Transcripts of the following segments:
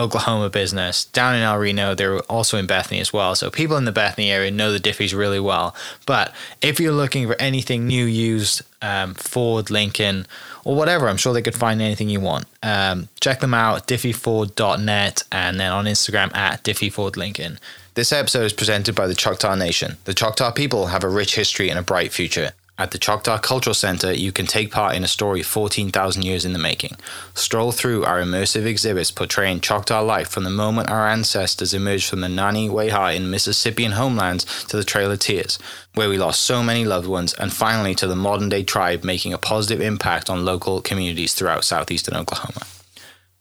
Oklahoma business down in El Reno. They're also in Bethany as well. So people in the Bethany area know the Diffees really well. But if you're looking for anything new, used, um, Ford, Lincoln, or whatever, I'm sure they could find anything you want. Um, check them out, diffeeford.net, and then on Instagram at diffeefordlincoln. This episode is presented by the Choctaw Nation. The Choctaw people have a rich history and a bright future. At the Choctaw Cultural Center, you can take part in a story 14,000 years in the making. Stroll through our immersive exhibits portraying Choctaw life from the moment our ancestors emerged from the Nanih Waiya in Mississippian homelands to the Trail of Tears, where we lost so many loved ones, and finally to the modern day tribe making a positive impact on local communities throughout southeastern Oklahoma.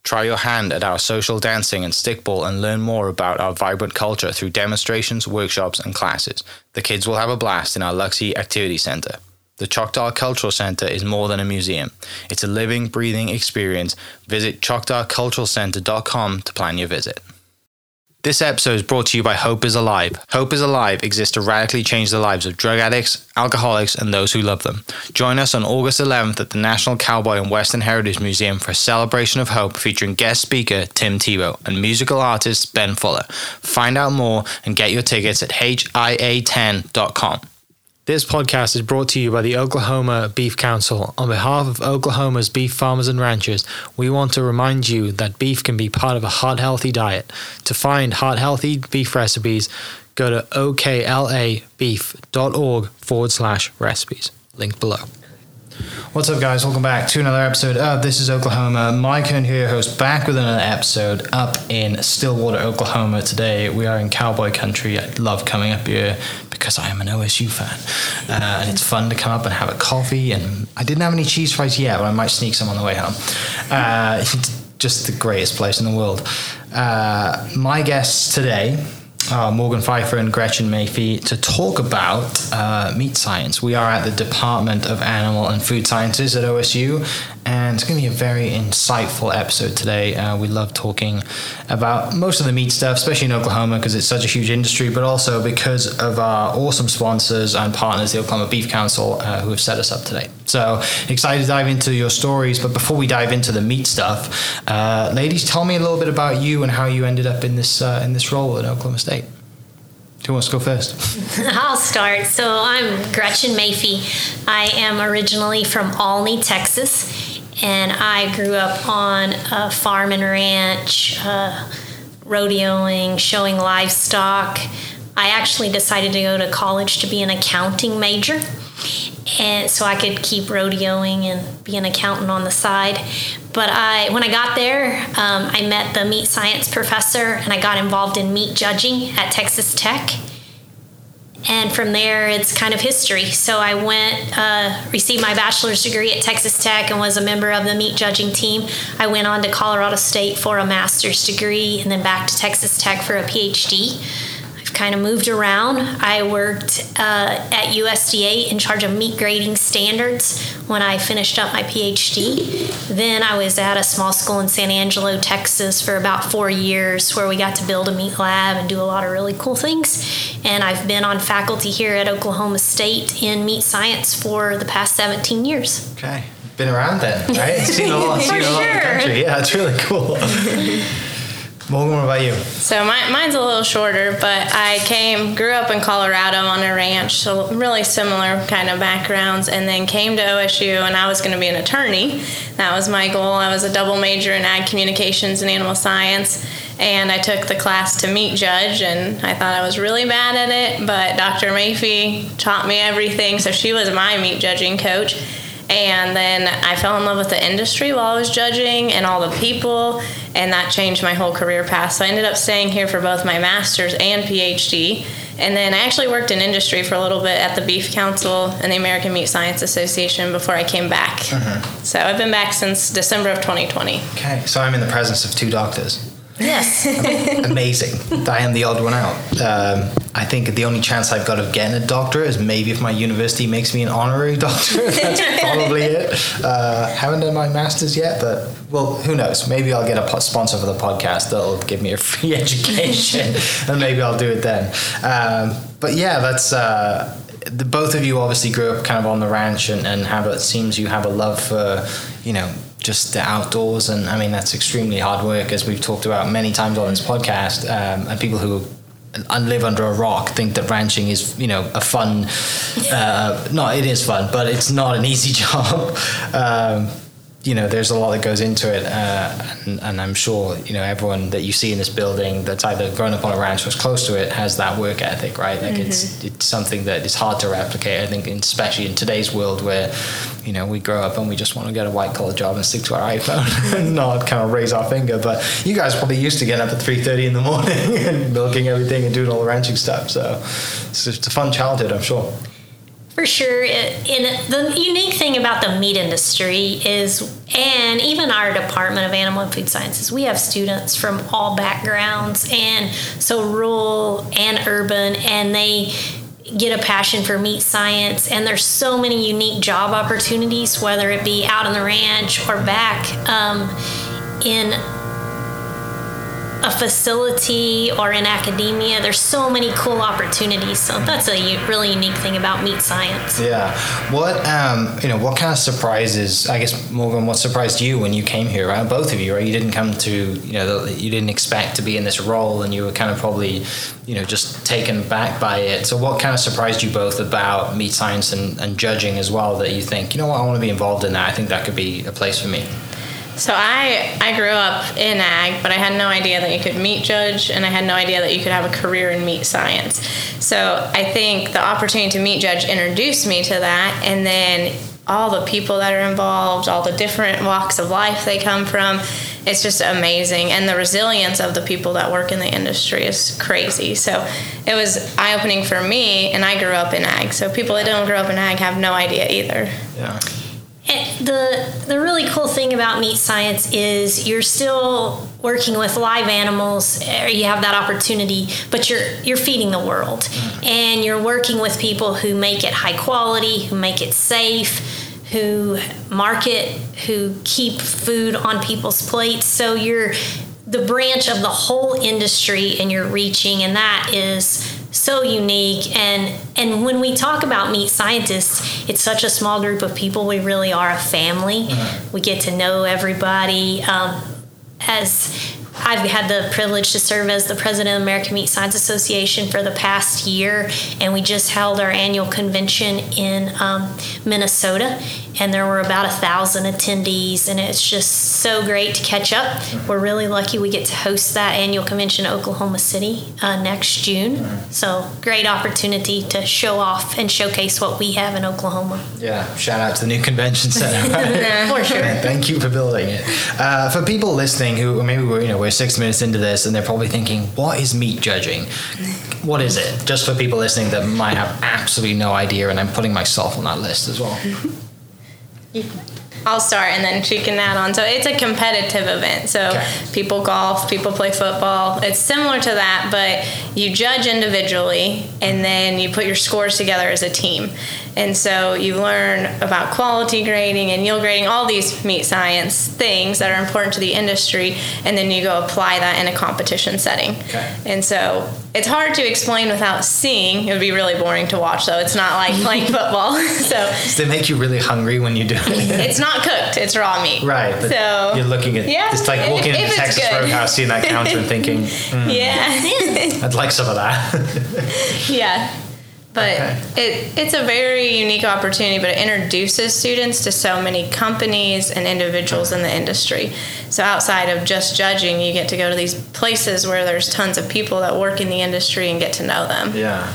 Try your hand at our social dancing and stickball and learn more about our vibrant culture through demonstrations, workshops, and classes. The kids will have a blast in our Luksi Activity Center. The Choctaw Cultural Center is more than a museum. It's a living, breathing experience. Visit choctawculturalcenter.com to plan your visit. This episode is brought to you by Hope is Alive. Hope is Alive exists to radically change the lives of drug addicts, alcoholics, and those who love them. Join us on August 11th at the National Cowboy and Western Heritage Museum for a celebration of hope featuring guest speaker Tim Tebow and musical artist Ben Fuller. Find out more and get your tickets at HIA10.com. This podcast is brought to you by the Oklahoma Beef Council. On behalf of Oklahoma's beef farmers and ranchers, we want to remind you that beef can be part of a heart healthy diet. To find heart healthy beef recipes, go to oklabeef.org forward slash recipes. Link below. What's up, guys? Welcome back to another episode of This is Oklahoma. Mike Hearn here, host, back with another episode up in Stillwater, Oklahoma. Today, we are in cowboy country. I love coming up here because I am an OSU fan. Uh, and it's fun to come up and have a coffee. And I didn't have any cheese fries yet, but I might sneak some on the way home. Uh, just the greatest place in the world. Uh, my guests today uh, Morgan Pfeiffer and Gretchen Mafi to talk about uh, meat science. We are at the Department of Animal and Food Sciences at OSU, and it's going to be a very insightful episode today. Uh, we love talking about most of the meat stuff, especially in Oklahoma because it's such a huge industry, but also because of our awesome sponsors and partners, the Oklahoma Beef Council, uh, who have set us up today. So excited to dive into your stories, but before we dive into the meat stuff, uh, ladies, tell me a little bit about you and how you ended up in this uh, in this role at Oklahoma State. Who wants to go first? I'll start. So I'm Gretchen Mafi. I am originally from Olney, Texas, and I grew up on a farm and ranch, uh, rodeoing, showing livestock. I actually decided to go to college to be an accounting major, and so I could keep rodeoing and be an accountant on the side. But I, when I got there, um, I met the meat science professor, and I got involved in meat judging at Texas Tech. And from there, it's kind of history. So I went, uh, received my bachelor's degree at Texas Tech, and was a member of the meat judging team. I went on to Colorado State for a master's degree, and then back to Texas Tech for a PhD kind of moved around. I worked uh, at USDA in charge of meat grading standards when I finished up my PhD. Then I was at a small school in San Angelo, Texas for about four years where we got to build a meat lab and do a lot of really cool things. And I've been on faculty here at Oklahoma State in meat science for the past 17 years. Okay. been around then, right? seen a lot, seen a lot of the country. Yeah, it's really cool. Morgan, what about you? So my, mine's a little shorter, but I came, grew up in Colorado on a ranch, so really similar kind of backgrounds, and then came to OSU, and I was going to be an attorney. That was my goal. I was a double major in ag communications and animal science, and I took the class to meet judge, and I thought I was really bad at it, but Dr. Mafi taught me everything, so she was my meat judging coach. And then I fell in love with the industry while I was judging and all the people, and that changed my whole career path. So I ended up staying here for both my master's and PhD. And then I actually worked in industry for a little bit at the Beef Council and the American Meat Science Association before I came back. Mm-hmm. So I've been back since December of 2020. Okay, so I'm in the presence of two doctors. Yes. Amazing. I am the odd one out. Um, I think the only chance I've got of getting a doctorate is maybe if my university makes me an honorary doctor. That's probably it. Uh, haven't done my master's yet, but well, who knows? Maybe I'll get a sponsor for the podcast that'll give me a free education, and maybe I'll do it then. Um, but yeah, that's. Uh, the, both of you obviously grew up kind of on the ranch and, and have it seems you have a love for you know just the outdoors and i mean that's extremely hard work as we've talked about many times on this podcast um, and people who and live under a rock think that ranching is you know a fun uh, no it is fun but it's not an easy job. Um, you know there's a lot that goes into it uh, and, and i'm sure you know everyone that you see in this building that's either grown up on a ranch or is close to it has that work ethic right? Like it's it's something that is hard to replicate i think especially in today's world where you know we grow up and we just want to get a white collar job and stick to our iphone and not kind of raise our finger but you guys probably used to getting up at 3.30 in the morning and milking everything and doing all the ranching stuff so it's just a fun childhood i'm sure For sure. And the unique thing about the meat industry is, and even our Department of Animal and Food Sciences, we have students from all backgrounds, and so rural and urban, and they get a passion for meat science. And there's so many unique job opportunities, whether it be out on the ranch or back um, in a facility or in academia. There's so many cool opportunities. So that's a really unique thing about meat science. Yeah. What um you know what kind of surprises? I guess Morgan, what surprised you when you came here? Right, both of you, right? You didn't come to you know you didn't expect to be in this role, and you were kind of probably you know just taken back by it. So what kind of surprised you both about meat science and, and judging as well? That you think you know what I want to be involved in that. I think that could be a place for me. So I I grew up in ag, but I had no idea that you could meat judge, and I had no idea that you could have a career in meat science. So I think the opportunity to meat judge introduced me to that, and then all the people that are involved, all the different walks of life they come from, it's just amazing, and the resilience of the people that work in the industry is crazy. So it was eye opening for me, and I grew up in ag. So people that don't grow up in ag have no idea either. Yeah. And the the really cool thing about meat science is you're still working with live animals. Or you have that opportunity, but you're you're feeding the world, mm-hmm. and you're working with people who make it high quality, who make it safe, who market, who keep food on people's plates. So you're the branch of the whole industry, and you're reaching, and that is so unique. And and when we talk about meat scientists it's such a small group of people. We really are a family. We get to know everybody. Um, as I've had the privilege to serve as the president of the American Meat Science Association for the past year, and we just held our annual convention in um, Minnesota, and there were about a thousand attendees, and it's just so great to catch up. We're really lucky we get to host that annual convention in Oklahoma City uh, next June, so great opportunity to show off and showcase what we have in Oklahoma. Yeah. Shout out to the new convention center. For sure. Thank you for building it. Uh, for people listening who maybe we're you know we're six minutes into this and they're probably thinking, what is meat judging? What is it? Just for people listening that might have absolutely no idea, and I'm putting myself on that list as well. I'll start and then she can add on. So it's a competitive event. So Okay. people golf, people play football. It's similar to that, but you judge individually and then you put your scores together as a team. And so you learn about quality grading and yield grading, all these meat science things that are important to the industry, and then you go apply that in a competition setting. Okay. And so it's hard to explain without seeing. It would be really boring to watch, though. It's not like playing football. so Does they make you really hungry when you do it? it's not cooked, it's raw meat. Right. But So- you're looking at Yeah, it's like walking into Texas good. Roadhouse, seeing that counter and thinking, "Mm, Yeah. I'd like some of that. Yeah. But Okay. it, it's a very unique opportunity, but it introduces students to so many companies and individuals in the industry. So outside of just judging, you get to go to these places where there's tons of people that work in the industry and get to know them. yeah.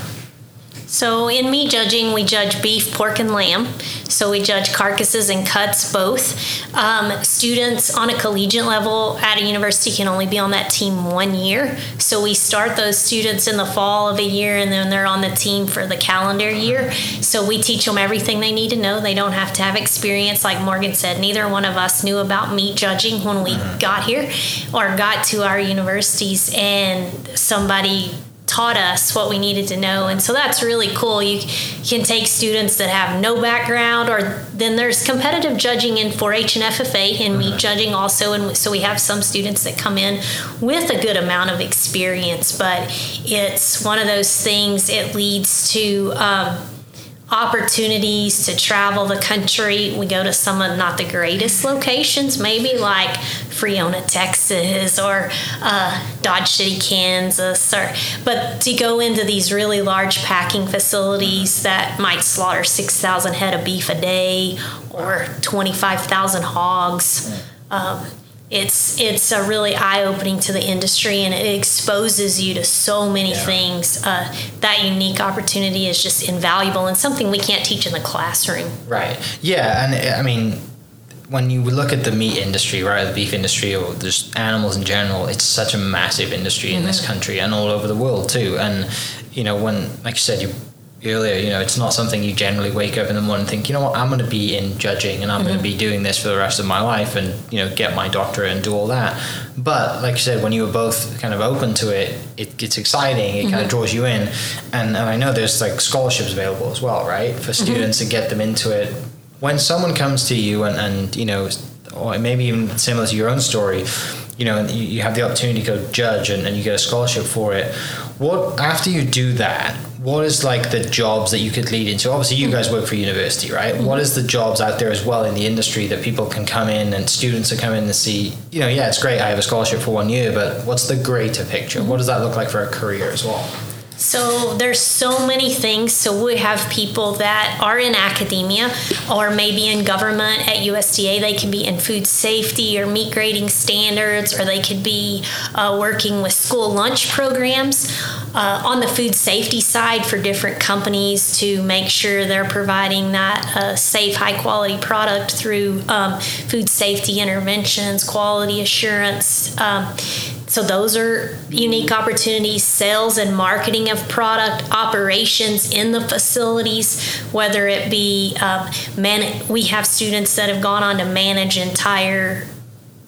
So in meat judging, we judge beef, pork, and lamb. So we judge carcasses and cuts both. Um, students on a collegiate level at a university can only be on that team one year. So we start those students in the fall of a year, and then they're on the team for the calendar year. So we teach them everything they need to know. They don't have to have experience, like Morgan said. Neither one of us knew about meat judging when we got here or got to our universities, and somebody taught us what we needed to know. And so that's really cool. You can take students that have no background or then there's competitive judging in 4-h and ffa and meat judging also and so we have some students that come in with a good amount of experience but it's one of those things it leads to um, opportunities to travel the country. We go to some of not the greatest locations, maybe like Friona, Texas, or uh, Dodge City, Kansas, or but to go into these really large packing facilities that might slaughter six thousand head of beef a day or twenty five thousand hogs. Um, it's it's a really eye opening to the industry and it exposes you to so many Yeah. things. Uh, that unique opportunity is just invaluable and something we can't teach in the classroom. Right. Yeah, and I mean, when you look at the meat industry, right, the beef industry, or just animals in general, it's such a massive industry in this country and all over the world too. And you know, when, like you said, you earlier, you know, it's not something you generally wake up in the morning and think, you know what, I'm going to be in judging and I'm going to mm-hmm. be doing this for the rest of my life and you know get my doctorate and do all that. But like you said, when you were both kind of open to it, it it's exciting. It kind of mm-hmm. draws you in, and and I know there's like scholarships available as well, right, for mm-hmm. students to get them into it. When someone comes to you and and you know, or maybe even similar to your own story, you know, and you, you have the opportunity to go judge and, and you get a scholarship for it. What after you do that? What is like the jobs that you could lead into? Obviously, you hmm. guys work for university, right? Hmm. What is the jobs out there as well in the industry that people can come in and students are coming to see? You know, yeah, it's great. I have a scholarship for one year, but what's the greater picture? What does that look like for a career as well? So there's so many things. So we have people that are in academia or maybe in government at USDA. They can be in food safety or meat grading standards, or they could be uh, working with school lunch programs uh, on the food safety side for different companies to make sure they're providing that uh, safe, high quality product through um, food safety interventions, quality assurance. Um, so those are unique opportunities, sales and marketing of product, operations in the facilities, whether it be um, man. We have students that have gone on to manage entire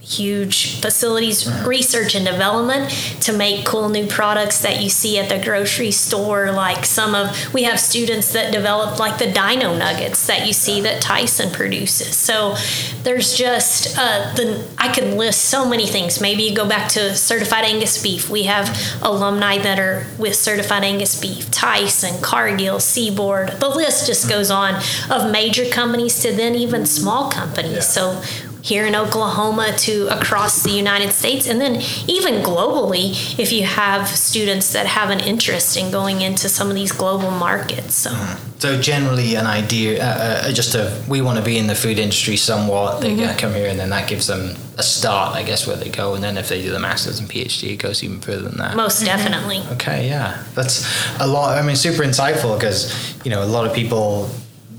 huge facilities, research and development to make cool new products that you see at the grocery store. Like some of, we have students that develop like the dino nuggets that you see that Tyson produces. So there's just, uh, the, I can list so many things. Maybe you go back to certified Angus beef. We have alumni that are with certified Angus beef, Tyson, Cargill, Seaboard. The list just goes on of major companies to then even small companies. Yeah. So here in Oklahoma to across the United States, and then even globally, if you have students that have an interest in going into some of these global markets. So, So generally, an idea, uh, uh, just a we want to be in the food industry somewhat. They uh, come here, and then that gives them a start, I guess, where they go. And then if they do the masters and PhD, it goes even further than that. most definitely. Okay, yeah, that's a lot. I mean, super insightful because you know a lot of people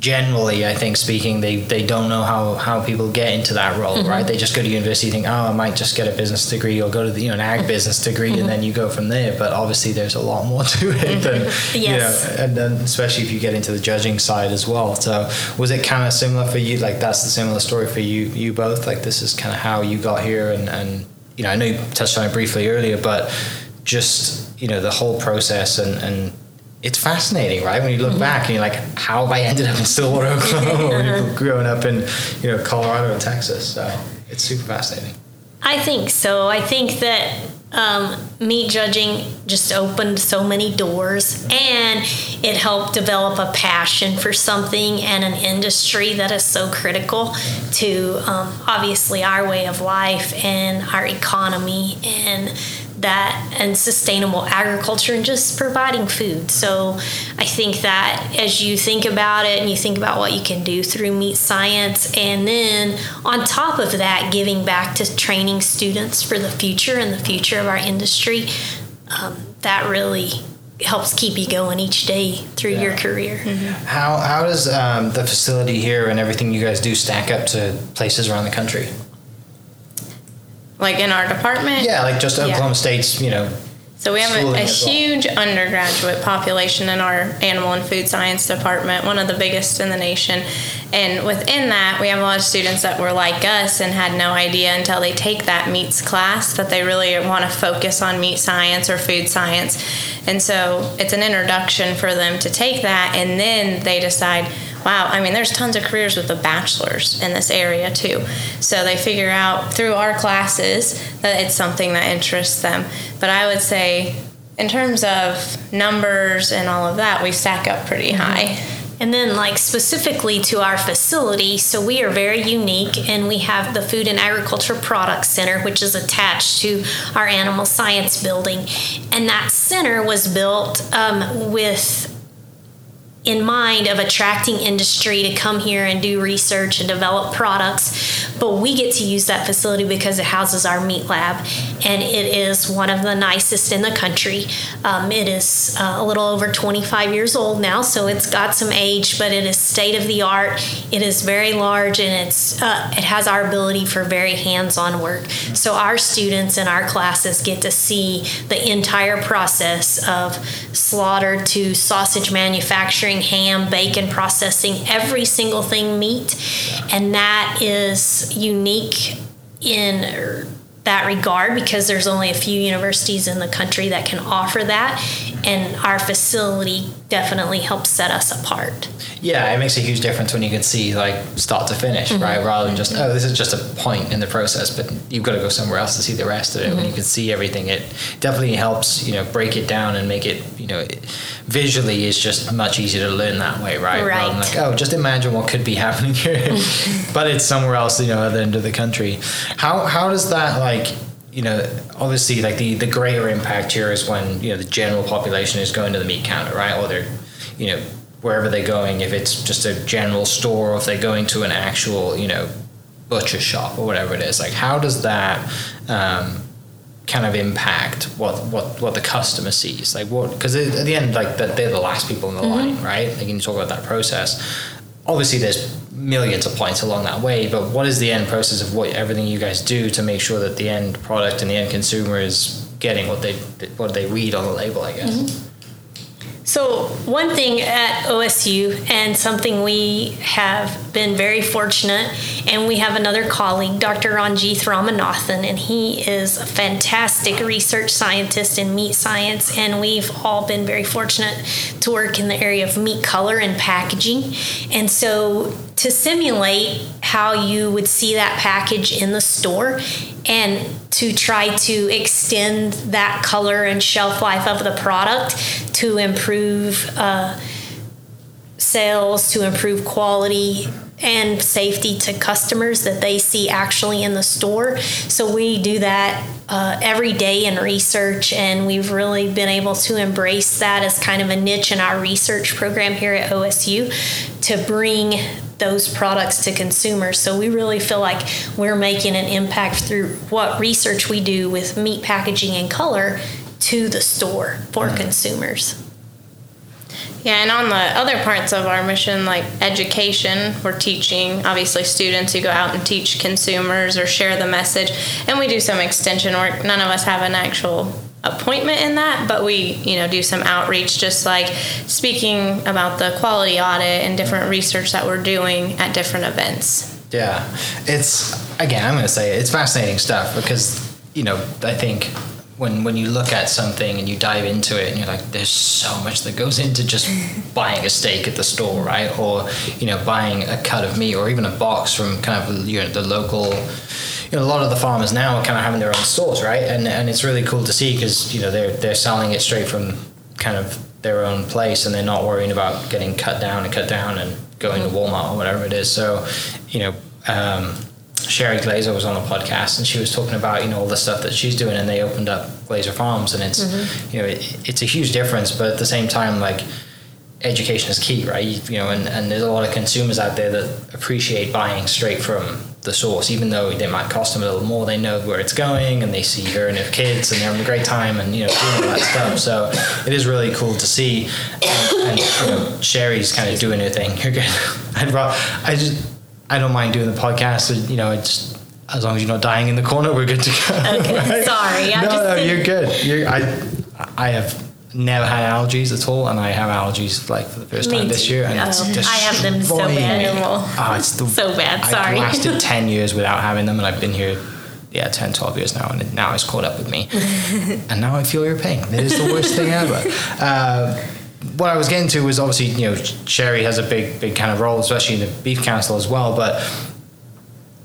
generally, I think, speaking, they they don't know how how people get into that role, mm-hmm. right? They just go to university, think, oh, I might just get a business degree or go to the you know an ag business degree, and then you go from there. But obviously, there's a lot more to it mm-hmm. than you know, and then especially if you get into the judging side as well. So, was it kind of similar for you? Like that's the similar story for you you both. Like this is kind of how you got here, and and you know, I know you touched on it briefly earlier, but just you know the whole process and and it's fascinating, right? When you look back and you're like, how have I ended up in Stillwater, Oklahoma, you're growing up in you know Colorado and Texas? So it's super fascinating. I think so. I think that um, meat judging just opened so many doors and it helped develop a passion for something and an industry that is so critical to um, obviously our way of life and our economy and that and sustainable agriculture and just providing food. So I think that as you think about it and you think about what you can do through meat science, and then on top of that, giving back to training students for the future and the future of our industry, um, that really helps keep you going each day through yeah. your career. Mm-hmm. How, how does um, the facility here and everything you guys do stack up to places around the country? Like in our department? Yeah, like just Oklahoma yeah. State's, you know. So we have a, a huge well. undergraduate population in our animal and food science department, one of the biggest in the nation. And within that, we have a lot of students that were like us and had no idea until they take that meats class that they really want to focus on meat science or food science. And so it's an introduction for them to take that, and then they decide, wow, I mean, there's tons of careers with the bachelor's in this area too. So they figure out through our classes that it's something that interests them. But I would say, in terms of numbers and all of that, we stack up pretty mm-hmm. high. And then, like specifically to our facility, so we are very unique and we have the Food and Agriculture Products Center, which is attached to our Animal Science building. And that center was built um, with in mind of attracting industry to come here and do research and develop products. But we get to use that facility because it houses our meat lab, and it is one of the nicest in the country. Um, it is uh, a little over 25 years old now, so it's got some age, but it is state of the art. It is very large, and it's uh, it has our ability for very hands-on work. So our students in our classes get to see the entire process of slaughter to sausage manufacturing ham, bacon processing, every single thing meat. And that is unique in that regard because there's only a few universities in the country that can offer that and our facility definitely helps set us apart yeah it makes a huge difference when you can see like start to finish mm-hmm. right rather than just oh this is just a point in the process but you've got to go somewhere else to see the rest of it mm-hmm. when you can see everything it definitely helps you know break it down and make it you know visually is just much easier to learn that way right, right. rather than like oh just imagine what could be happening here but it's somewhere else you know at the end of the country how how does that like you know, obviously, like the the greater impact here is when you know the general population is going to the meat counter, right? Or they're, you know, wherever they're going. If it's just a general store, or if they're going to an actual, you know, butcher shop or whatever it is. Like, how does that um, kind of impact what what what the customer sees? Like, what? Because at the end, like that they're the last people in the mm-hmm. line, right? Like, you talk about that process. Obviously, there's millions of points along that way but what is the end process of what everything you guys do to make sure that the end product and the end consumer is getting what they what they read on the label i guess mm-hmm. So, one thing at OSU, and something we have been very fortunate, and we have another colleague, Dr. Ranjith Ramanathan, and he is a fantastic research scientist in meat science, and we've all been very fortunate to work in the area of meat color and packaging. And so, to simulate how you would see that package in the store and to try to extend that color and shelf life of the product to improve uh, sales, to improve quality and safety to customers that they see actually in the store. So we do that uh, every day in research, and we've really been able to embrace that as kind of a niche in our research program here at OSU to bring those products to consumers. So we really feel like we're making an impact through what research we do with meat packaging and color to the store for mm-hmm. consumers. Yeah, and on the other parts of our mission, like education, we're teaching obviously students who go out and teach consumers or share the message. And we do some extension work. None of us have an actual appointment in that, but we, you know, do some outreach just like speaking about the quality audit and different research that we're doing at different events. Yeah. It's again, I'm going to say it, it's fascinating stuff because, you know, I think when when you look at something and you dive into it and you're like there's so much that goes into just buying a steak at the store right or you know buying a cut of meat or even a box from kind of you know the local you know a lot of the farmers now are kind of having their own stores right? And and it's really cool to see because you know they're they're selling it straight from kind of their own place and they're not worrying about getting cut down and cut down and going to Walmart or whatever it is. So you know um, Sherry Glazer was on the podcast and she was talking about you know all the stuff that she's doing and they opened up Glazer Farms and it's mm-hmm. you know it, it's a huge difference but at the same time like education is key right? You know and, and there's a lot of consumers out there that appreciate buying straight from the source even though they might cost them a little more they know where it's going and they see her and her kids and they're having a great time and you know doing all that stuff so it is really cool to see and, and you know Sherry's kind of doing her thing you're good I'd I just I don't mind doing the podcast. You know, it's as long as you're not dying in the corner, we're good to go. Okay, right? sorry. I no, no, you're good. You're, I, I have never had allergies at all, and I have allergies like for the first Me time this year, and it's just I have them so bad. Oh, it's the, so bad. Sorry. I've lasted ten years without having them, and I've been here. Yeah, 10, 12 years now, and now it's caught up with me. and now I feel your pain. It is the worst thing ever. Uh, what I was getting to was obviously, you know, Sherry has a big, big kind of role, especially in the beef council as well. But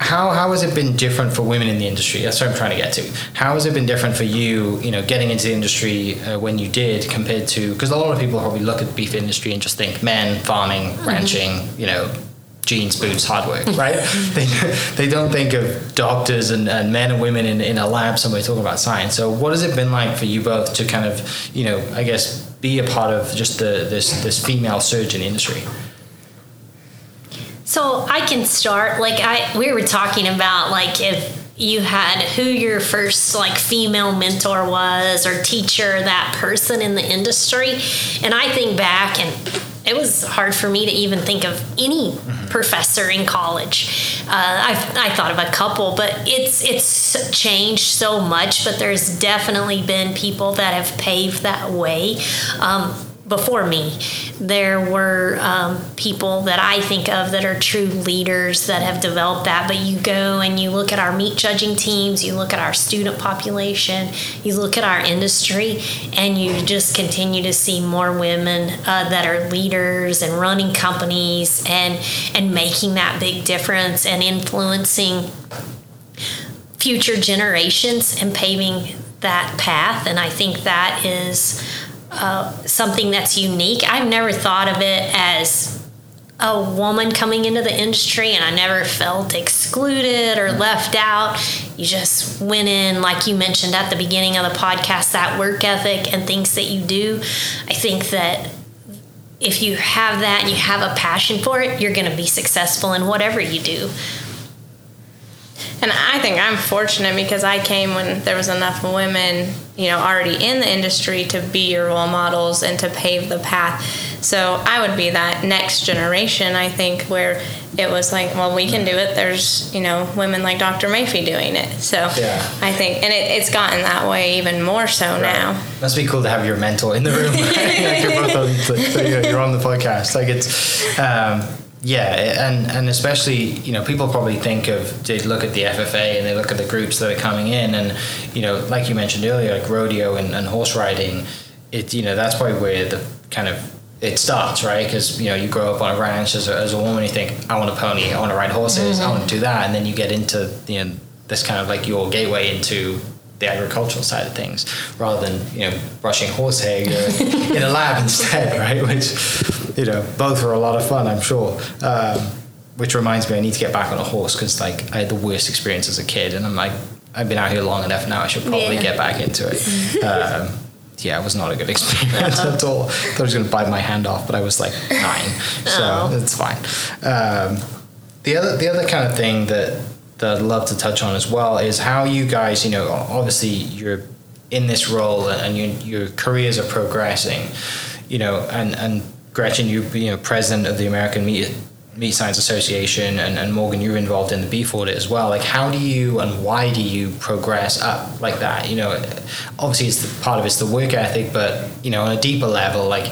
how how has it been different for women in the industry? That's what I'm trying to get to. How has it been different for you, you know, getting into the industry uh, when you did compared to because a lot of people probably look at the beef industry and just think men, farming, mm-hmm. ranching, you know, jeans, boots, hard work, right? they, they don't think of doctors and, and men and women in, in a lab somewhere talking about science. So what has it been like for you both to kind of, you know, I guess be a part of just the this this female surgeon industry? So I can start. Like I, we were talking about like if you had who your first like female mentor was or teacher, that person in the industry, and I think back and it was hard for me to even think of any mm-hmm. professor in college. Uh, I, I thought of a couple, but it's it's changed so much. But there's definitely been people that have paved that way. Um, before me. There were um, people that I think of that are true leaders that have developed that. But you go and you look at our meat judging teams, you look at our student population, you look at our industry, and you just continue to see more women uh, that are leaders and running companies and and making that big difference and influencing future generations and paving that path. And I think that is uh, something that's unique. I've never thought of it as a woman coming into the industry and I never felt excluded or left out. You just went in, like you mentioned at the beginning of the podcast, that work ethic and things that you do. I think that if you have that and you have a passion for it, you're going to be successful in whatever you do. And I think I'm fortunate because I came when there was enough women, you know, already in the industry to be your role models and to pave the path. So I would be that next generation, I think, where it was like, well, we can do it. There's, you know, women like Dr. Mafi doing it. So yeah. I think, and it, it's gotten that way even more so right. now. Must be cool to have your mentor in the room. like you're both on, you're on the podcast. Like it's, um, yeah, and and especially you know people probably think of they look at the FFA and they look at the groups that are coming in and you know like you mentioned earlier like rodeo and, and horse riding, it you know that's probably where the kind of it starts right because you know you grow up on a ranch as a, as a woman you think I want a pony I want to ride horses mm-hmm. I want to do that and then you get into you know this kind of like your gateway into the agricultural side of things rather than you know brushing horsehair in a lab instead right which you know, both were a lot of fun, I'm sure. Um, which reminds me, I need to get back on a horse because like I had the worst experience as a kid, and I'm like, I've been out here long enough now. I should probably yeah. get back into it. Um, yeah, it was not a good experience uh-huh. at all. I thought I was going to bite my hand off, but I was like nine, so oh. it's fine. Um, the other, the other kind of thing that that I'd love to touch on as well is how you guys, you know, obviously you're in this role and you, your careers are progressing, you know, and and Gretchen, you you know president of the American Meat Meat Science Association, and, and Morgan, you're involved in the beef audit as well. Like, how do you and why do you progress up like that? You know, obviously, it's the, part of it's the work ethic, but you know, on a deeper level, like,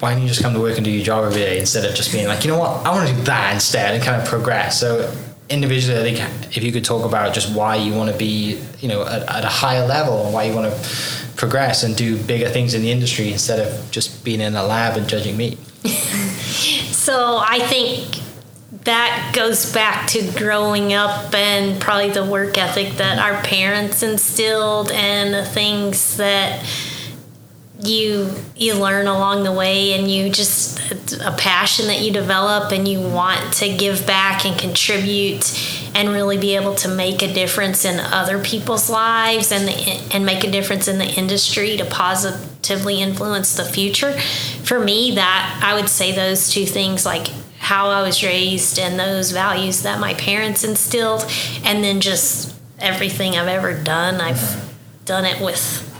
why don't you just come to work and do your job every day instead of just being like, you know what, I want to do that instead and kind of progress. So, individually, I think if you could talk about just why you want to be, you know, at, at a higher level and why you want to progress and do bigger things in the industry instead of just being in a lab and judging meat. So I think that goes back to growing up and probably the work ethic that our parents instilled and the things that you you learn along the way and you just a passion that you develop and you want to give back and contribute and really be able to make a difference in other people's lives and the, and make a difference in the industry to positively influence the future. For me that I would say those two things like how I was raised and those values that my parents instilled and then just everything I've ever done I've done it with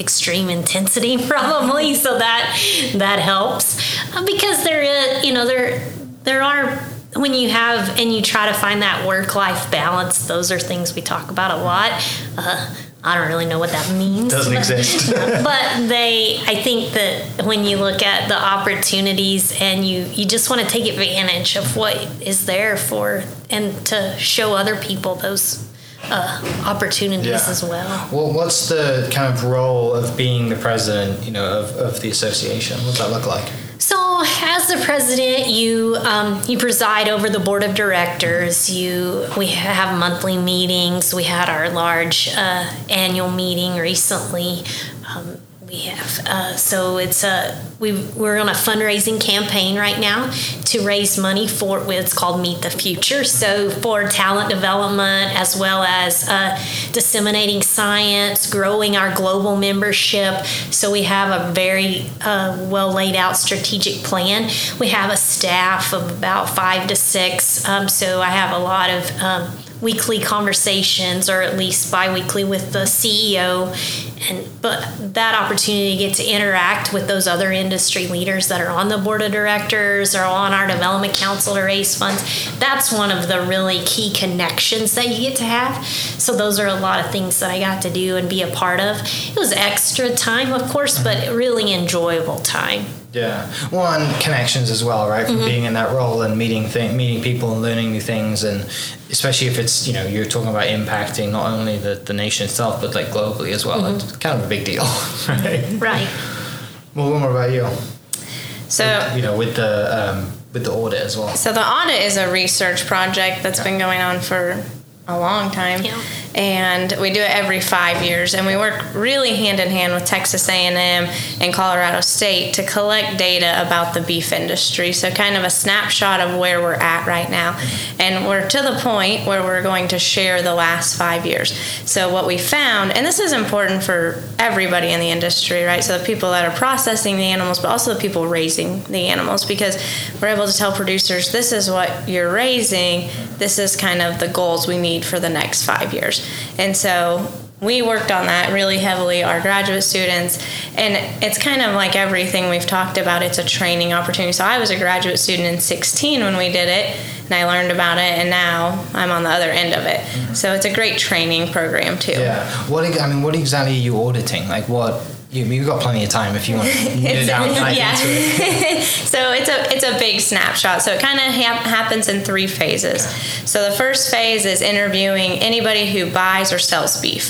extreme intensity probably so that that helps Uh, because there is you know there there are when you have and you try to find that work life balance those are things we talk about a lot uh, I don't really know what that means Doesn't exist. but they i think that when you look at the opportunities and you you just want to take advantage of what is there for and to show other people those uh, opportunities Yeah. as well Well, what's the kind of role of being the president, you know, of, of the association? What does that look like? So, as the president, you um, you preside over the board of directors. You we have monthly meetings. We had our large uh, annual meeting recently. We have uh, so it's a we we're on a fundraising campaign right now to raise money for it's called Meet the Future. So for talent development as well as uh, disseminating science, growing our global membership. So we have a very uh, well laid out strategic plan. We have a staff of about five to six. Um, so I have a lot of um, weekly conversations or at least bi-weekly with the CEO and but that opportunity to get to interact with those other industry leaders that are on the board of directors or on our development council to raise funds that's one of the really key connections that you get to have. So those are a lot of things that I got to do and be a part of. It was extra time of course but really enjoyable time Yeah. One connections as well, right? From Mm-hmm. being in that role and meeting th- meeting people and learning new things, and especially if it's you know you're talking about impacting not only the, the nation itself but like globally as well. Mm-hmm. It's kind of a big deal, right? right Well, what more about you? So You know, with the um, with the audit as well. So the audit is a research project that's been going on for a long time. Yeah. And we do it every five years, and we work really hand in hand with Texas A&M and Colorado State to collect data about the beef industry. So kind of a snapshot of where we're at right now, and we're to the point where we're going to share the last five years. So what we found, and this is important for everybody in the industry, right? So the people that are processing the animals, but also the people raising the animals, because we're able to tell producers this is what you're raising, this is kind of the goals we need for the next five years. And so we worked on that really heavily, our graduate students, and it's kind of like everything we've talked about, it's a training opportunity. So I was a graduate student in 16 when we did it, and I learned about it, and now I'm on the other end of it. Mm-hmm. So it's a great training program, too. Yeah. What I mean, what exactly are you auditing? Like, what? You, you've got plenty of time if you want to dive yeah. into it. so it's a it's a big snapshot. So it kind of hap- happens in three phases. So the first phase is interviewing anybody who buys or sells beef.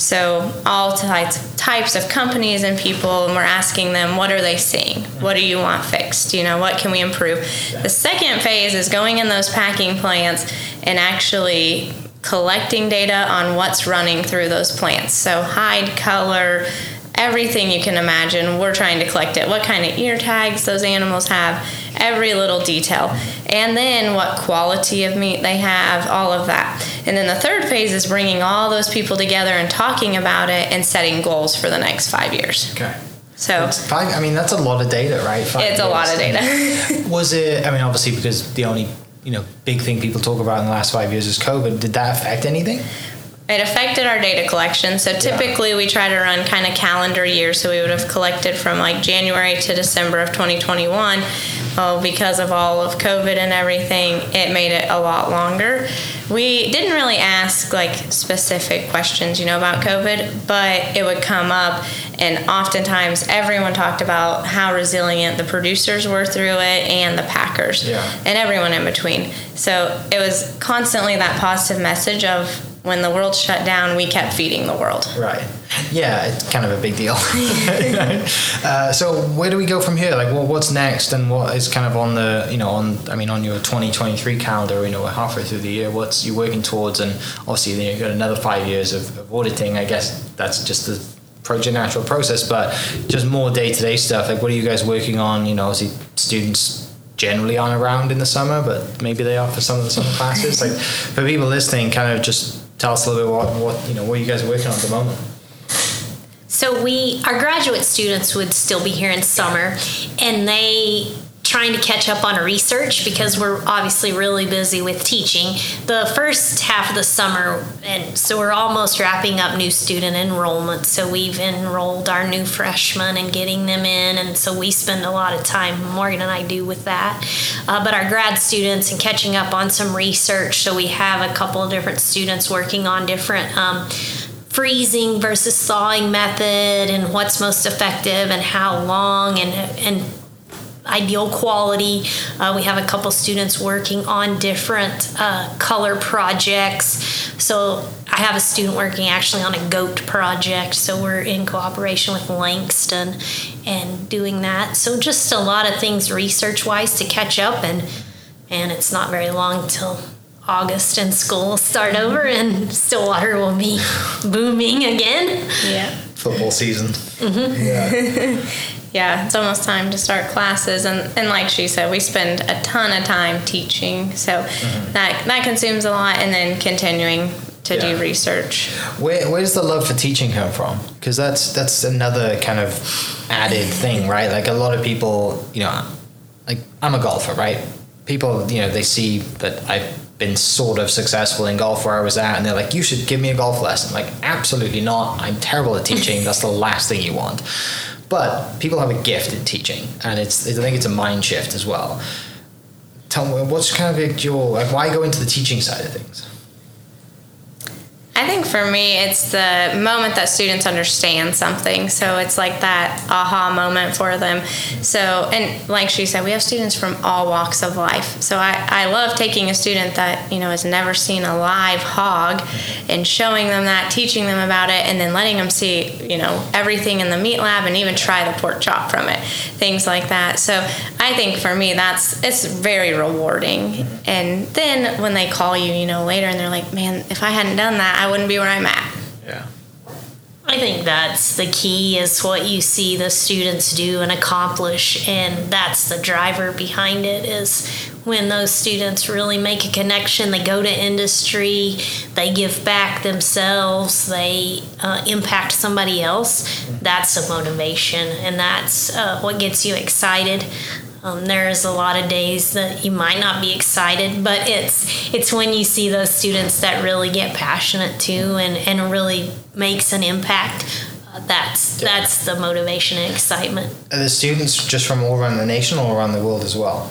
So all types types of companies and people, and we're asking them what are they seeing? What do you want fixed? You know, what can we improve? The second phase is going in those packing plants and actually collecting data on what's running through those plants. So hide, color, everything you can imagine. We're trying to collect it. What kind of ear tags those animals have, every little detail. And then what quality of meat they have, all of that. And then the third phase is bringing all those people together and talking about it and setting goals for the next five years. Okay. So It's five, I mean, that's a lot of data, right? Five it's a lot of data. Was it? I mean, obviously, because the only you know big thing people talk about in the last five years is COVID. Did that affect anything? It affected our data collection. So typically we try to run kind of calendar years. So we would have collected from like January to December of 2021. Well, because of all of COVID and everything, it made it a lot longer. we didn't really ask like specific questions, you know, about COVID, but it would come up, and oftentimes everyone talked about how resilient the producers were through it and the packers Yeah. and everyone in between. So it was constantly that positive message of when the world shut down, we kept feeding the world. Right. Yeah, it's kind of a big deal. uh, so where do we go from here? Like, well, what's next, and what is kind of on the, you know, on I mean, on your 2023 calendar? You know, we're halfway through the year. What's you working towards? And obviously, then you've got another five years of, of auditing. I guess that's just the project natural process, but just more day to day stuff. Like, what are you guys working on? You know, obviously, students generally aren't around in the summer, but maybe they are for some of the summer classes. Like, for people listening, kind of just tell us a little bit what, what you know, what you guys are working on at the moment. So we, our graduate students would still be here in summer, and they trying to catch up on research because we're obviously really busy with teaching. The first half of the summer, and so we're almost wrapping up new student enrollment. So we've enrolled our new freshmen and getting them in, and so we spend a lot of time, Morgan and I do with that. Uh, but our grad students and catching up on some research. So we have a couple of different students working on different. Um, freezing versus thawing method and what's most effective and how long and and ideal quality. Uh, we have a couple students working on different uh, color projects. So I have a student working actually on a goat project. So we're in cooperation with Langston and doing that. So just a lot of things research wise to catch up and and it's not very long till August and school will start over and Stillwater will be booming again. Yeah. Football season. Yeah, it's almost time to start classes, and, and like she said, we spend a ton of time teaching, so mm-hmm. that that consumes a lot, and then continuing to Yeah. do research. Where where does the love for teaching come from? Because that's that's another kind of added thing, right? Like a lot of people, you know, like I'm a golfer, right? People, you know, they see that I've been sort of successful in golf where I was at, and they're like, "You should give me a golf lesson." Like, absolutely not. I'm terrible at teaching. that's the last thing you want. But people have a gift in teaching, and it's I think it's a mind shift as well. Tell me, what's kind of your? Why go into the teaching side of things? I think for me, it's the moment that students understand something. So it's like that aha moment for them. So, and like she said, we have students from all walks of life. So I, I love taking a student that, you know, has never seen a live hog and showing them that, teaching them about it, and then letting them see, you know, everything in the meat lab and even try the pork chop from it, things like that. So I think for me, that's, it's very rewarding. And then when they call you, you know, later and they're like, man, if I hadn't done that, I wouldn't be where I'm at. Yeah. I think that's the key is what you see the students do and accomplish and that's the driver behind it is when those students really make a connection they go to industry they give back themselves they uh, impact somebody else that's a motivation and that's uh, what gets you excited um, there's a lot of days that you might not be excited, but it's it's when you see those students that really get passionate too, and, and really makes an impact. Uh, that's that's the motivation and excitement. Are the students just from all around the nation or around the world as well?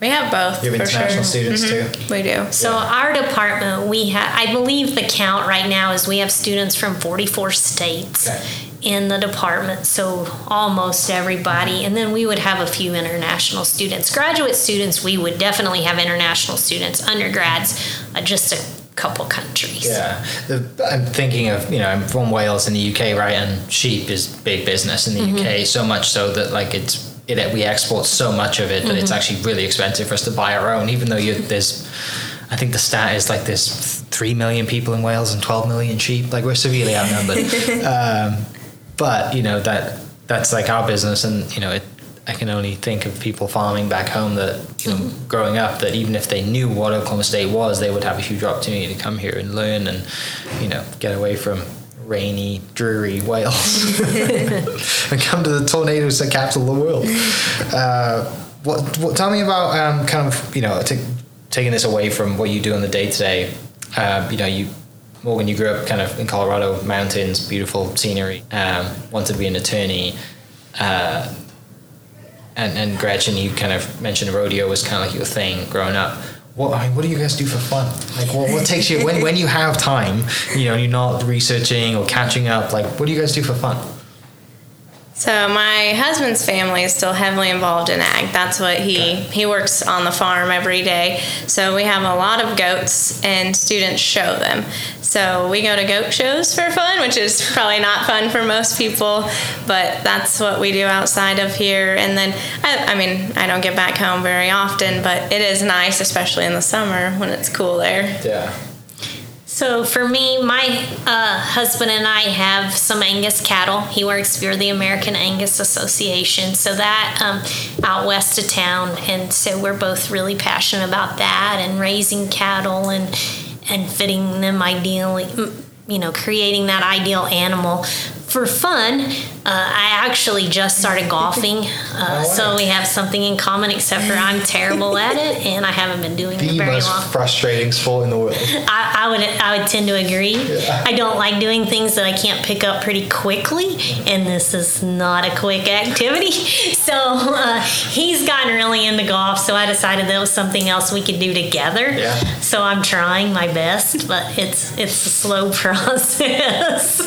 We have both. You have international sure. students Mhm. We do. So our department, we have, I believe the count right now is we have students from 44 states Okay. In the department. So almost everybody, and then we would have a few international students. Graduate students, we would definitely have international students. Undergrads, uh, just a couple countries. Yeah, the, I'm thinking of you know I'm from Wales in the UK, right? And sheep is big business in the UK, so much so that like it's it we export so much of it that it's actually really expensive for us to buy our own, even though you there's. I think the stat is like there's three million people in Wales and 12 million sheep. Like we're severely outnumbered. um, but you know that that's like our business, and you know it. I can only think of people farming back home that you know growing up that even if they knew what Oklahoma State was, they would have a huge opportunity to come here and learn and you know get away from rainy, dreary Wales and come to the tornadoes, the capital of the world. Uh, what, what? Tell me about um, kind of you know t- taking this away from what you do on the day to day. You know, you Morgan, you grew up kind of in Colorado, mountains, beautiful scenery. Um, wanted to be an attorney. Uh, and, and Gretchen, you kind of mentioned rodeo was kind of like your thing growing up. what I mean, what do you guys do for fun? Like, what, what takes you when when you have time? You know, you're not researching or catching up. Like, what do you guys do for fun? So my husband's family is still heavily involved in ag. That's what he he works on the farm every day. So we have a lot of goats and students show them. So we go to goat shows for fun, which is probably not fun for most people, but that's what we do outside of here. And then I, I mean I don't get back home very often, but it is nice, especially in the summer when it's cool there. Yeah. So for me, my uh, husband and I have some Angus cattle. He works for the American Angus Association, so that um, out west of town, and so we're both really passionate about that and raising cattle and and fitting them ideally, you know, creating that ideal animal. For fun, uh, I actually just started golfing, uh, so we have something in common. Except for I'm terrible at it, and I haven't been doing it The very most long. frustrating sport in the world. I, I would I would tend to agree. I don't like doing things that I can't pick up pretty quickly, and this is not a quick activity. So uh, he's gotten really into golf, so I decided that was something else we could do together. Yeah. So I'm trying my best, but it's it's a slow process.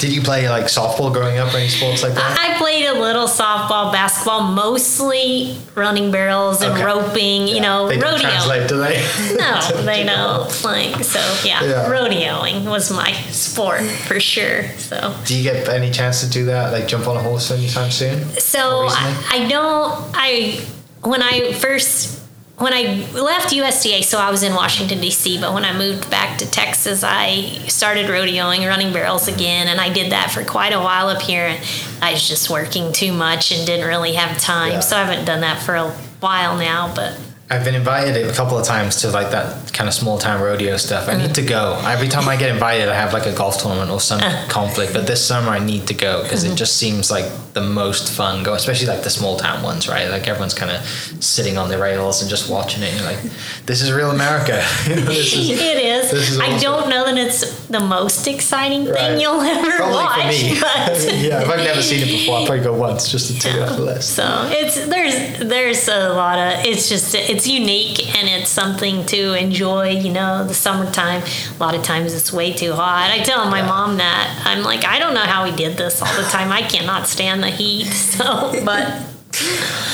Did you play like softball growing up or any sports like that? I played a little softball, basketball, mostly running barrels and Okay. roping. You know, they don't rodeo. translate, do they? No, they don't. Like so, yeah, Yeah. Rodeoing was my sport for sure. So, Do you get any chance to do that? Like jump on a horse anytime soon? so? I, I don't. I when I first when I left USDA, so I was in Washington D.C. But when I moved back to Texas, I started rodeoing, running barrels again, and I did that for quite a while up here. I was just working too much and didn't really have time, Yeah. so I haven't done that for a while now. But I've been invited a couple of times to like that kind of small town rodeo stuff. I need to go. Every time I get invited, I have like a golf tournament or some conflict. But this summer, I need to go because it mm-hmm. just seems like the most fun. Go, especially like the small town ones, right? Like everyone's kind of sitting on the rails and just watching it. And you're like, this is real America. This is- it is. this is I don't know that it's the most exciting Right. thing you'll ever Probably watch, for me. but yeah, if I've never seen it before, I'll probably go once just to take it off the list. so it's there's there's a lot of it's just it's unique and it's something to enjoy. You know, the summertime. A lot of times it's way too hot. I tell my mom that I'm like I don't know how we did this all the time. I cannot stand the heat. So, but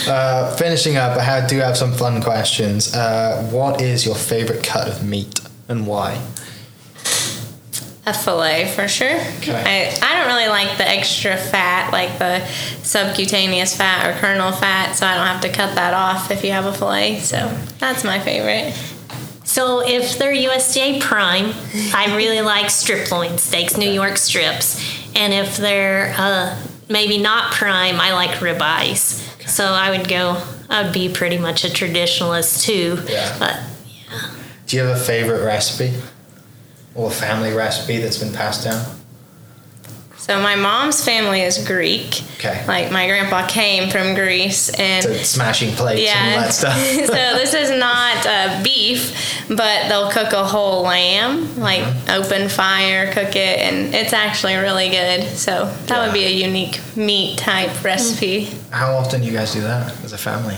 Uh, finishing up, I do have some fun questions. Uh, what is your favorite cut of meat and why? A fillet for sure. Okay. I, I don't really like the extra fat, like the subcutaneous fat or kernel fat, so I don't have to cut that off if you have a fillet. So that's my favorite. So if they're USDA prime, I really like strip loin steaks, New York strips. And if they're uh, maybe not prime, I like ribeyes. So I would go. I would be pretty much a traditionalist too. Yeah. But Do you have a favorite recipe or a family recipe that's been passed down? So my mom's family is Greek. Okay. Like my grandpa came from Greece and So smashing plates and all yeah. that stuff. so this is not uh, beef, but they'll cook a whole lamb, like Mm-hmm. open fire, cook it, and it's actually really good. So that would be a unique meat type recipe. How often do you guys do that as a family?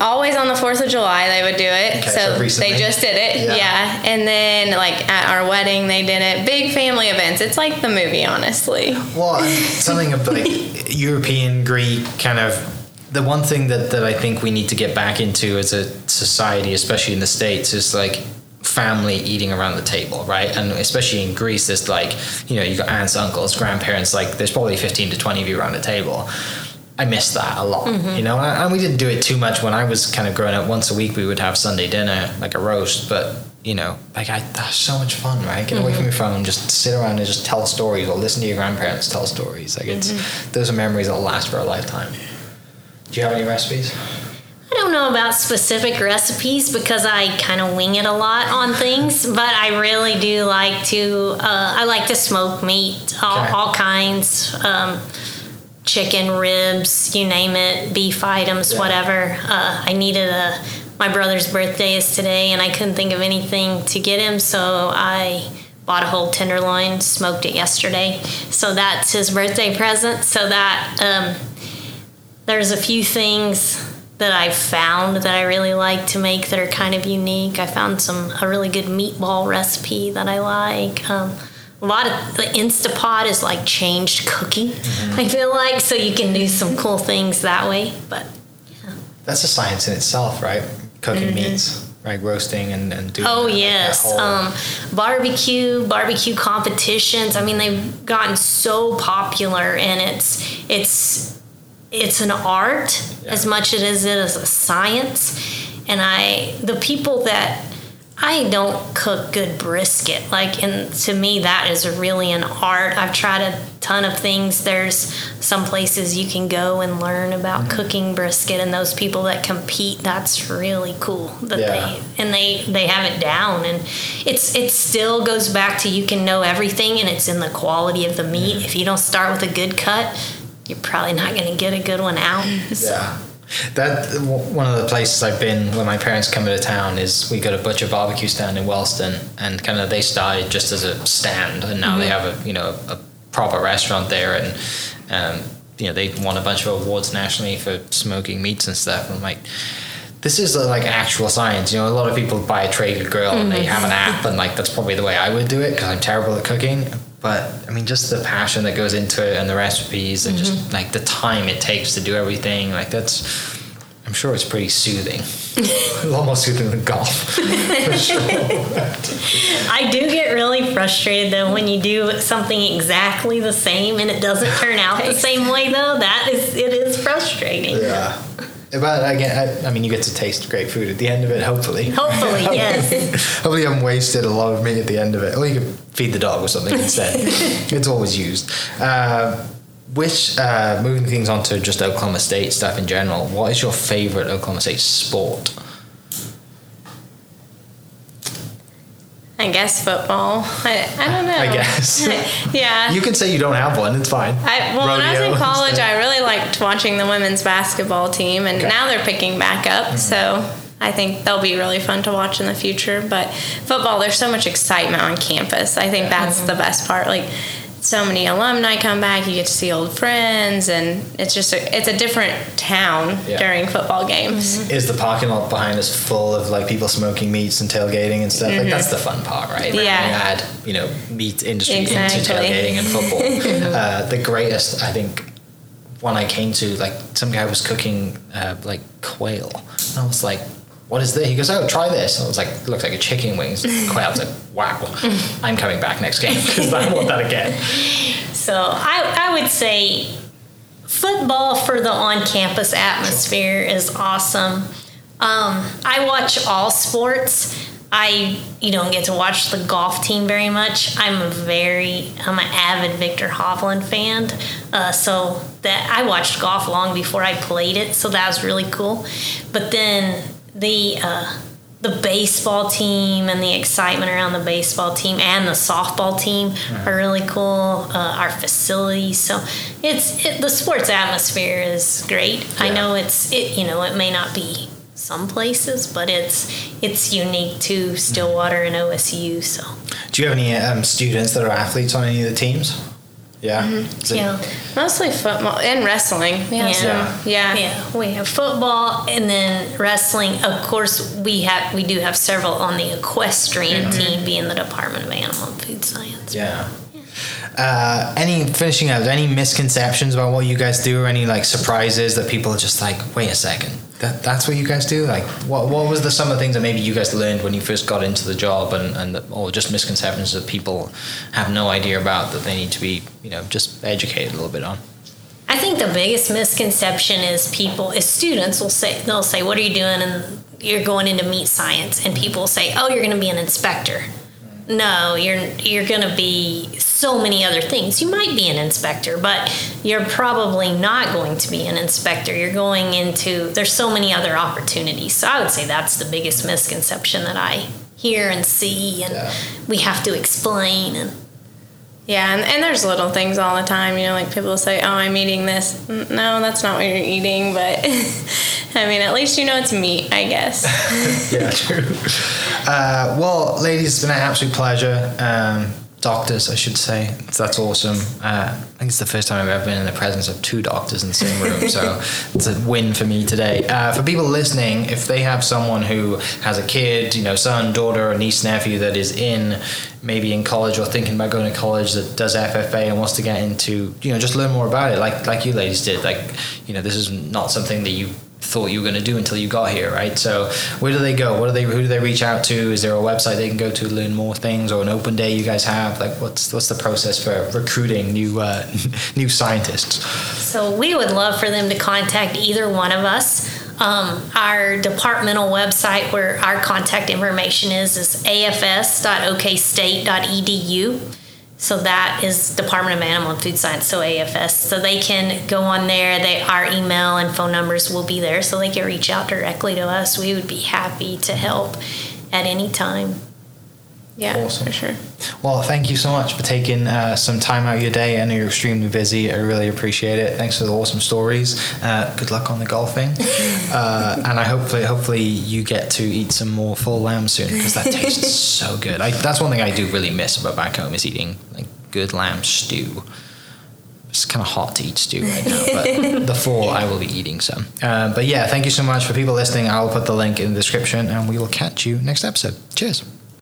Always on the Fourth of July, they would do it. Okay, so so they just did it, Yeah. yeah. And then like at our wedding, they did it. Big family events. It's like the movie, honestly. Well, something of like European, Greek kind of. The one thing that, that I think we need to get back into as a society, especially in the States, is like family eating around the table, right? And especially in Greece, there's like, you know, you've got aunts, uncles, grandparents, like there's probably 15 to 20 of you around the table. I miss that a lot, you know, and we didn't do it too much when I was kind of growing up. Once a week, we would have Sunday dinner, like a roast, but you know, like I, that's so much fun, right? Get away from your phone, just sit around and just tell stories, or listen to your grandparents tell stories. Like it's those are memories that'll last for a lifetime. Do you have any recipes? I don't know about specific recipes because I kind of wing it a lot on things, but I really do like to. Uh, I like to smoke meat, all, Okay. all kinds, um, chicken, ribs, you name it, beef items, Yeah. whatever. Uh, I needed a. My brother's birthday is today, and I couldn't think of anything to get him, so I bought a whole tenderloin, smoked it yesterday. So that's his birthday present. So that um, there's a few things that I've found that I really like to make that are kind of unique. I found some a really good meatball recipe that I like. Um, a lot of the Instapot is like changed cooking. I feel like so you can do some cool things that way. But yeah. That's a science in itself, right? Cooking meats, right? Roasting and, and doing Oh that- yes, whole- um, barbecue barbecue competitions. I mean, they've gotten so popular, and it's it's it's an art as much as it is a science. And I the people that I don't cook good brisket. Like, and to me, that is really an art. I've tried a ton of things. There's some places you can go and learn about mm-hmm. cooking brisket, and those people that compete, that's really cool. That Yeah. they and they they have it down, and it's it still goes back to you can know everything, and it's in the quality of the meat. If you don't start with a good cut, you're probably not going to get a good one out. So- Yeah. That one of the places I've been when my parents come into town is we got a butcher barbecue stand in Wellston, and kind of they started just as a stand, and now they have a you know a proper restaurant there, and um, you know they won a bunch of awards nationally for smoking meats and stuff. And I'm like, this is like actual science. You know, a lot of people buy a Traeger grill and they have an app, and like that's probably the way I would do it because I'm terrible at cooking. But I mean, just the passion that goes into it and the recipes and just mm-hmm. like the time it takes to do everything, like that's. I'm sure it's pretty soothing. a lot more soothing than golf, for sure. I do get really frustrated though when you do something exactly the same and it doesn't turn out the same way though. That is it is frustrating. Yeah. But again, I, I mean, you get to taste great food at the end of it, hopefully. Hopefully, yes. Hopefully, you haven't wasted a lot of meat at the end of it. Or you could feed the dog or something instead. it's always used. Uh, which, uh, moving things on to just Oklahoma State stuff in general, what is your favorite Oklahoma State sport? I guess football. I, I don't know. I guess. yeah. You can say you don't have one, it's fine. I, well, when I was in college. I really liked watching the women's basketball team, and Okay. now they're picking back up. Mm-hmm. So I think they'll be really fun to watch in the future. But football, there's so much excitement on campus. I think that's the best part. Like, so many alumni come back. You get to see old friends, and it's just a, it's a different town Yeah. during football games. Is the parking lot behind us full of like people smoking meats and tailgating and stuff? Like that's the fun part, right? Mm-hmm. Yeah. You add, you know, meat industry into tailgating and football. uh, the greatest, I think, one I came to, like some guy was cooking uh, like quail. And I was like, what is this? He goes, oh, try this. And I was like, it looks like a chicken wings. Quail. I was like, wow, I'm coming back next game because I want that again. So I, I would say football for the on-campus atmosphere is awesome. Um, I watch all sports. I you don't get to watch the golf team very much. I'm a very I'm an avid Viktor Hovland fan, uh, so that I watched golf long before I played it, so that was really cool. But then the uh, the baseball team and the excitement around the baseball team and the softball team are really cool. Uh, our facilities, so it's it, the sports atmosphere is great. I know it's it you know it may not be some places, but it's it's unique to Stillwater and OSU. So Do you have any um, students that are athletes on any of the teams? Yeah. Is it- yeah, Mostly football and wrestling. We have Yeah. yeah. yeah, we have football and then wrestling. Of course, we have we do have several on the equestrian team, being the Department of Animal and Food Science. Yeah. Uh, any finishing up? Any misconceptions about what you guys do, or any like surprises that people are just like, wait a second, that that's what you guys do? Like, what what was the some of the things that maybe you guys learned when you first got into the job, and and that, or just misconceptions that people have no idea about that they need to be, you know, just educated a little bit on. I think the biggest misconception is people, is students will say, they'll say, "What are you doing?" And you're going into meat science, and people say, "Oh, you're going to be an inspector." No, you're you're going to be so many other things. You might be an inspector, but you're probably not going to be an inspector. You're going into there's so many other opportunities. So I would say that's the biggest misconception that I hear and see, and Yeah. we have to explain and. Yeah, and, and there's little things all the time. You know, like people say, "Oh, I'm eating this." Mm, No, that's not what you're eating. But I mean, at least you know it's meat, I guess. yeah, true. Uh, well, ladies, it's been an absolute pleasure um, doctors, I should say. So that's awesome. Uh, I think it's the first time I've ever been in the presence of two doctors in the same room, so it's a win for me today. Uh, for people listening, if they have someone who has a kid, you know, son, daughter, or niece, nephew that is in maybe in college or thinking about going to college that does FFA and wants to get into, you know, just learn more about it, like like you ladies did. Like, you know, this is not something that you thought you were going to do until you got here, right? So where do they go? What do they? Who do they reach out to? Is there a website they can go to learn more things, or an open day you guys have? Like, what's what's the process for recruiting new uh, new scientists? So we would love for them to contact either one of us. Um, our departmental website, where our contact information is, is afs.okstate.edu. So that is Department of Animal and Food Science, so AFS. So they can go on there. They our email and phone numbers will be there, so they can reach out directly to us. We would be happy to help at any time. Yeah, Awesome. for sure. Well, thank you so much for taking uh, some time out of your day. I know you're extremely busy. I really appreciate it. Thanks for the awesome stories. Uh, good luck on the golfing, uh, and I hopefully hopefully you get to eat some more full lamb soon because that tastes so good. I, that's one thing I do really miss about back home is eating like good lamb stew. It's kind of hot to eat stew right now, but the fall I will be eating some. Uh, but yeah, thank you so much for people listening. I'll put the link in the description, and we will catch you next episode. Cheers.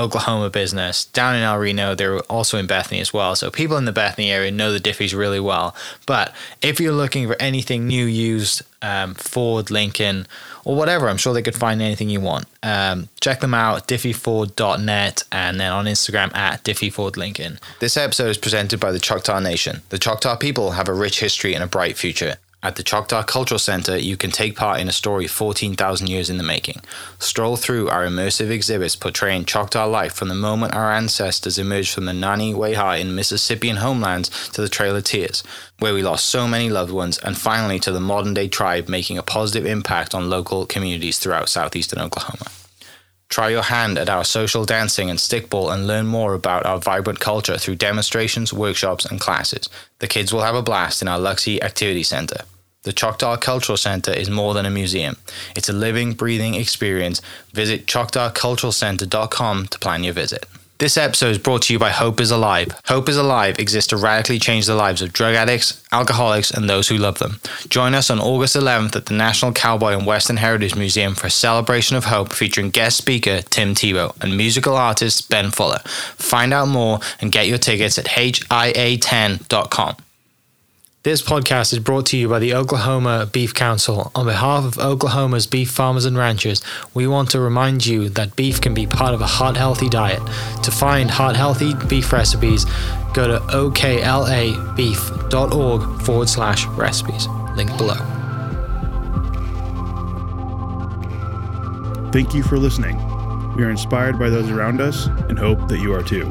Oklahoma business down in El Reno. They're also in Bethany as well. So people in the Bethany area know the Diffees really well. But if you're looking for anything new, used, um, Ford, Lincoln, or whatever, I'm sure they could find anything you want. Um, check them out, diffeeford.net, and then on Instagram at diffeefordlincoln. This episode is presented by the Choctaw Nation. The Choctaw people have a rich history and a bright future. At the Choctaw Cultural Center, you can take part in a story 14,000 years in the making. Stroll through our immersive exhibits portraying Choctaw life from the moment our ancestors emerged from the Nanih Waiya in Mississippian homelands to the Trail of Tears, where we lost so many loved ones, and finally to the modern day tribe making a positive impact on local communities throughout southeastern Oklahoma. Try your hand at our social dancing and stickball and learn more about our vibrant culture through demonstrations, workshops, and classes. The kids will have a blast in our Luksi Activity Center. The Choctaw Cultural Center is more than a museum. It's a living, breathing experience. Visit choctawculturalcenter.com to plan your visit. This episode is brought to you by Hope is Alive. Hope is Alive exists to radically change the lives of drug addicts, alcoholics, and those who love them. Join us on August 11th at the National Cowboy and Western Heritage Museum for a celebration of hope featuring guest speaker Tim Tebow and musical artist Ben Fuller. Find out more and get your tickets at HIA10.com. This podcast is brought to you by the Oklahoma Beef Council. On behalf of Oklahoma's beef farmers and ranchers, we want to remind you that beef can be part of a heart healthy diet. To find heart healthy beef recipes, go to oklabeef.org forward slash recipes. Link below. Thank you for listening. We are inspired by those around us and hope that you are too.